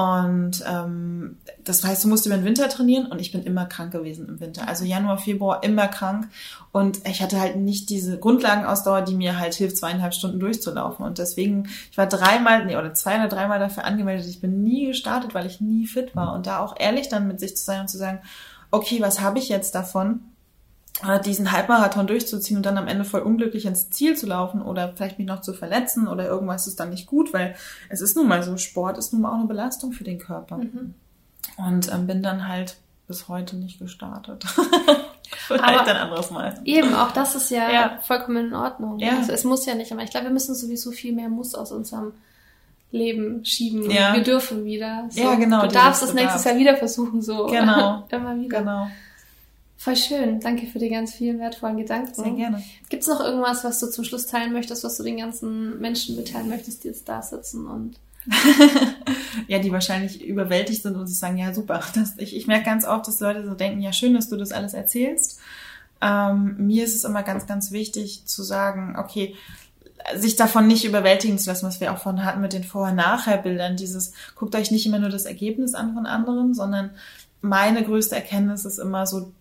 Und ähm, das heißt, du musst über den Winter trainieren und ich bin immer krank gewesen im Winter. Also Januar, Februar immer krank. Und ich hatte halt nicht diese Grundlagenausdauer, die mir halt hilft, zweieinhalb Stunden durchzulaufen. Und deswegen, ich war dreimal, nee, oder zwei oder dreimal dafür angemeldet. Ich bin nie gestartet, weil ich nie fit war. Und da auch ehrlich dann mit sich zu sein und zu sagen, okay, was habe ich jetzt davon? Diesen Halbmarathon durchzuziehen und dann am Ende voll unglücklich ins Ziel zu laufen oder vielleicht mich noch zu verletzen oder irgendwas ist dann nicht gut, weil es ist nun mal so, Sport ist nun mal auch eine Belastung für den Körper. Mhm. Und ähm, bin dann halt bis heute nicht gestartet. Vielleicht aber ein anderes Mal. Eben, auch das ist ja, ja. vollkommen in Ordnung. Ja. Also es muss ja nicht, aber ich glaube, wir müssen sowieso viel mehr Muss aus unserem Leben schieben. Ja. Wir dürfen wieder. So. Ja, genau. Du darfst es nächstes Jahr wieder versuchen, so. Genau. Immer wieder. Genau. Voll schön. Danke für die ganz vielen wertvollen Gedanken. Sehr gerne. Gibt es noch irgendwas, was du zum Schluss teilen möchtest, was du den ganzen Menschen mitteilen möchtest, die jetzt da sitzen und ja, die wahrscheinlich überwältigt sind und sich sagen, ja super. Das, ich, ich merke ganz oft, dass Leute so denken, ja schön, dass du das alles erzählst. Ähm, mir ist es immer ganz, ganz wichtig zu sagen, okay, sich davon nicht überwältigen zu lassen, was wir auch von hatten mit den Vorher-Nachher-Bildern. Dieses, guckt euch nicht immer nur das Ergebnis an von anderen, sondern meine größte Erkenntnis ist immer so,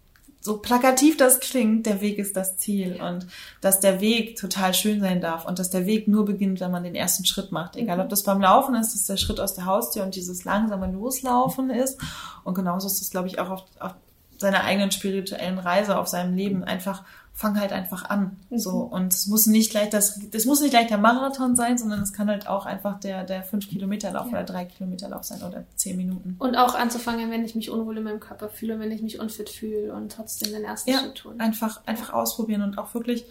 so plakativ das klingt, der Weg ist das Ziel und dass der Weg total schön sein darf und dass der Weg nur beginnt, wenn man den ersten Schritt macht. Egal, mhm. ob das beim Laufen ist, dass der Schritt aus der Haustür und dieses langsame Loslaufen ist. Und genauso ist das, glaube ich, auch auf, auf seiner eigenen spirituellen Reise, auf seinem Leben einfach fang halt einfach an. Mhm. So. Und es muss nicht gleich das, das muss nicht gleich der Marathon sein, sondern es kann halt auch einfach der, der fünf Kilometer Lauf ja. oder drei Kilometer Lauf sein oder zehn Minuten. Und auch anzufangen, wenn ich mich unwohl in meinem Körper fühle, wenn ich mich unfit fühle und trotzdem den ersten ja, Schritt tun. Einfach, einfach ausprobieren und auch wirklich,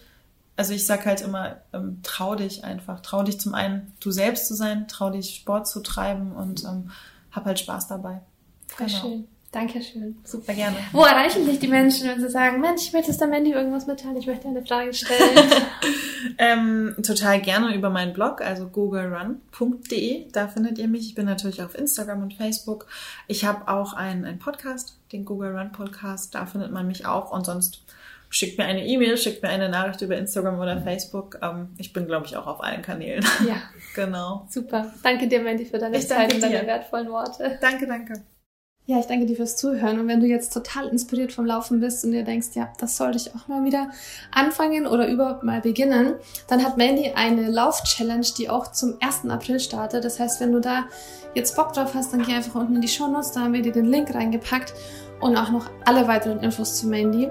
also ich sag halt immer, ähm, trau dich einfach. Trau dich zum einen, du selbst zu sein, trau dich Sport zu treiben und ähm, hab halt Spaß dabei. Voll genau. schön. Dankeschön. Super gerne. Wo erreichen dich die Menschen, wenn sie sagen, Mensch, ich möchte das der Mandy irgendwas mitteilen, ich möchte eine Frage stellen? ähm, total gerne über meinen Blog, also googlerun.de. Da findet ihr mich. Ich bin natürlich auf Instagram und Facebook. Ich habe auch einen, einen Podcast, den Google Run Podcast. Da findet man mich auch. Und sonst schickt mir eine E-Mail, schickt mir eine Nachricht über Instagram oder Facebook. Ähm, ich bin, glaube ich, auch auf allen Kanälen. Ja. genau. Super. Danke dir, Mandy, für deine ich Zeit und deine wertvollen Worte. Danke, danke. Ja, ich danke dir fürs Zuhören. Und wenn du jetzt total inspiriert vom Laufen bist und dir denkst, ja, das sollte ich auch mal wieder anfangen oder überhaupt mal beginnen, dann hat Mandy eine Lauf-Challenge, die auch zum 1. April startet. Das heißt, wenn du da jetzt Bock drauf hast, dann geh einfach unten in die Show Notes, da haben wir dir den Link reingepackt und auch noch alle weiteren Infos zu Mandy.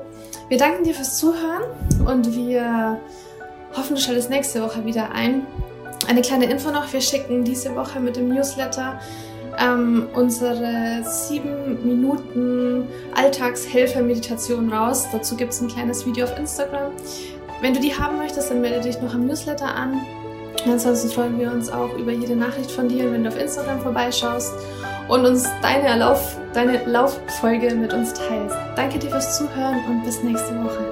Wir danken dir fürs Zuhören und wir hoffen, du schaltest nächste Woche wieder ein. Eine kleine Info noch, wir schicken diese Woche mit dem Newsletter ähm, unsere sieben Minuten Alltagshelfer-Meditation raus. Dazu gibt es ein kleines Video auf Instagram. Wenn du die haben möchtest, dann melde dich noch am Newsletter an. Ansonsten freuen wir uns auch über jede Nachricht von dir, wenn du auf Instagram vorbeischaust und uns deine, Lauf, deine Lauffolge mit uns teilst. Danke dir fürs Zuhören und bis nächste Woche.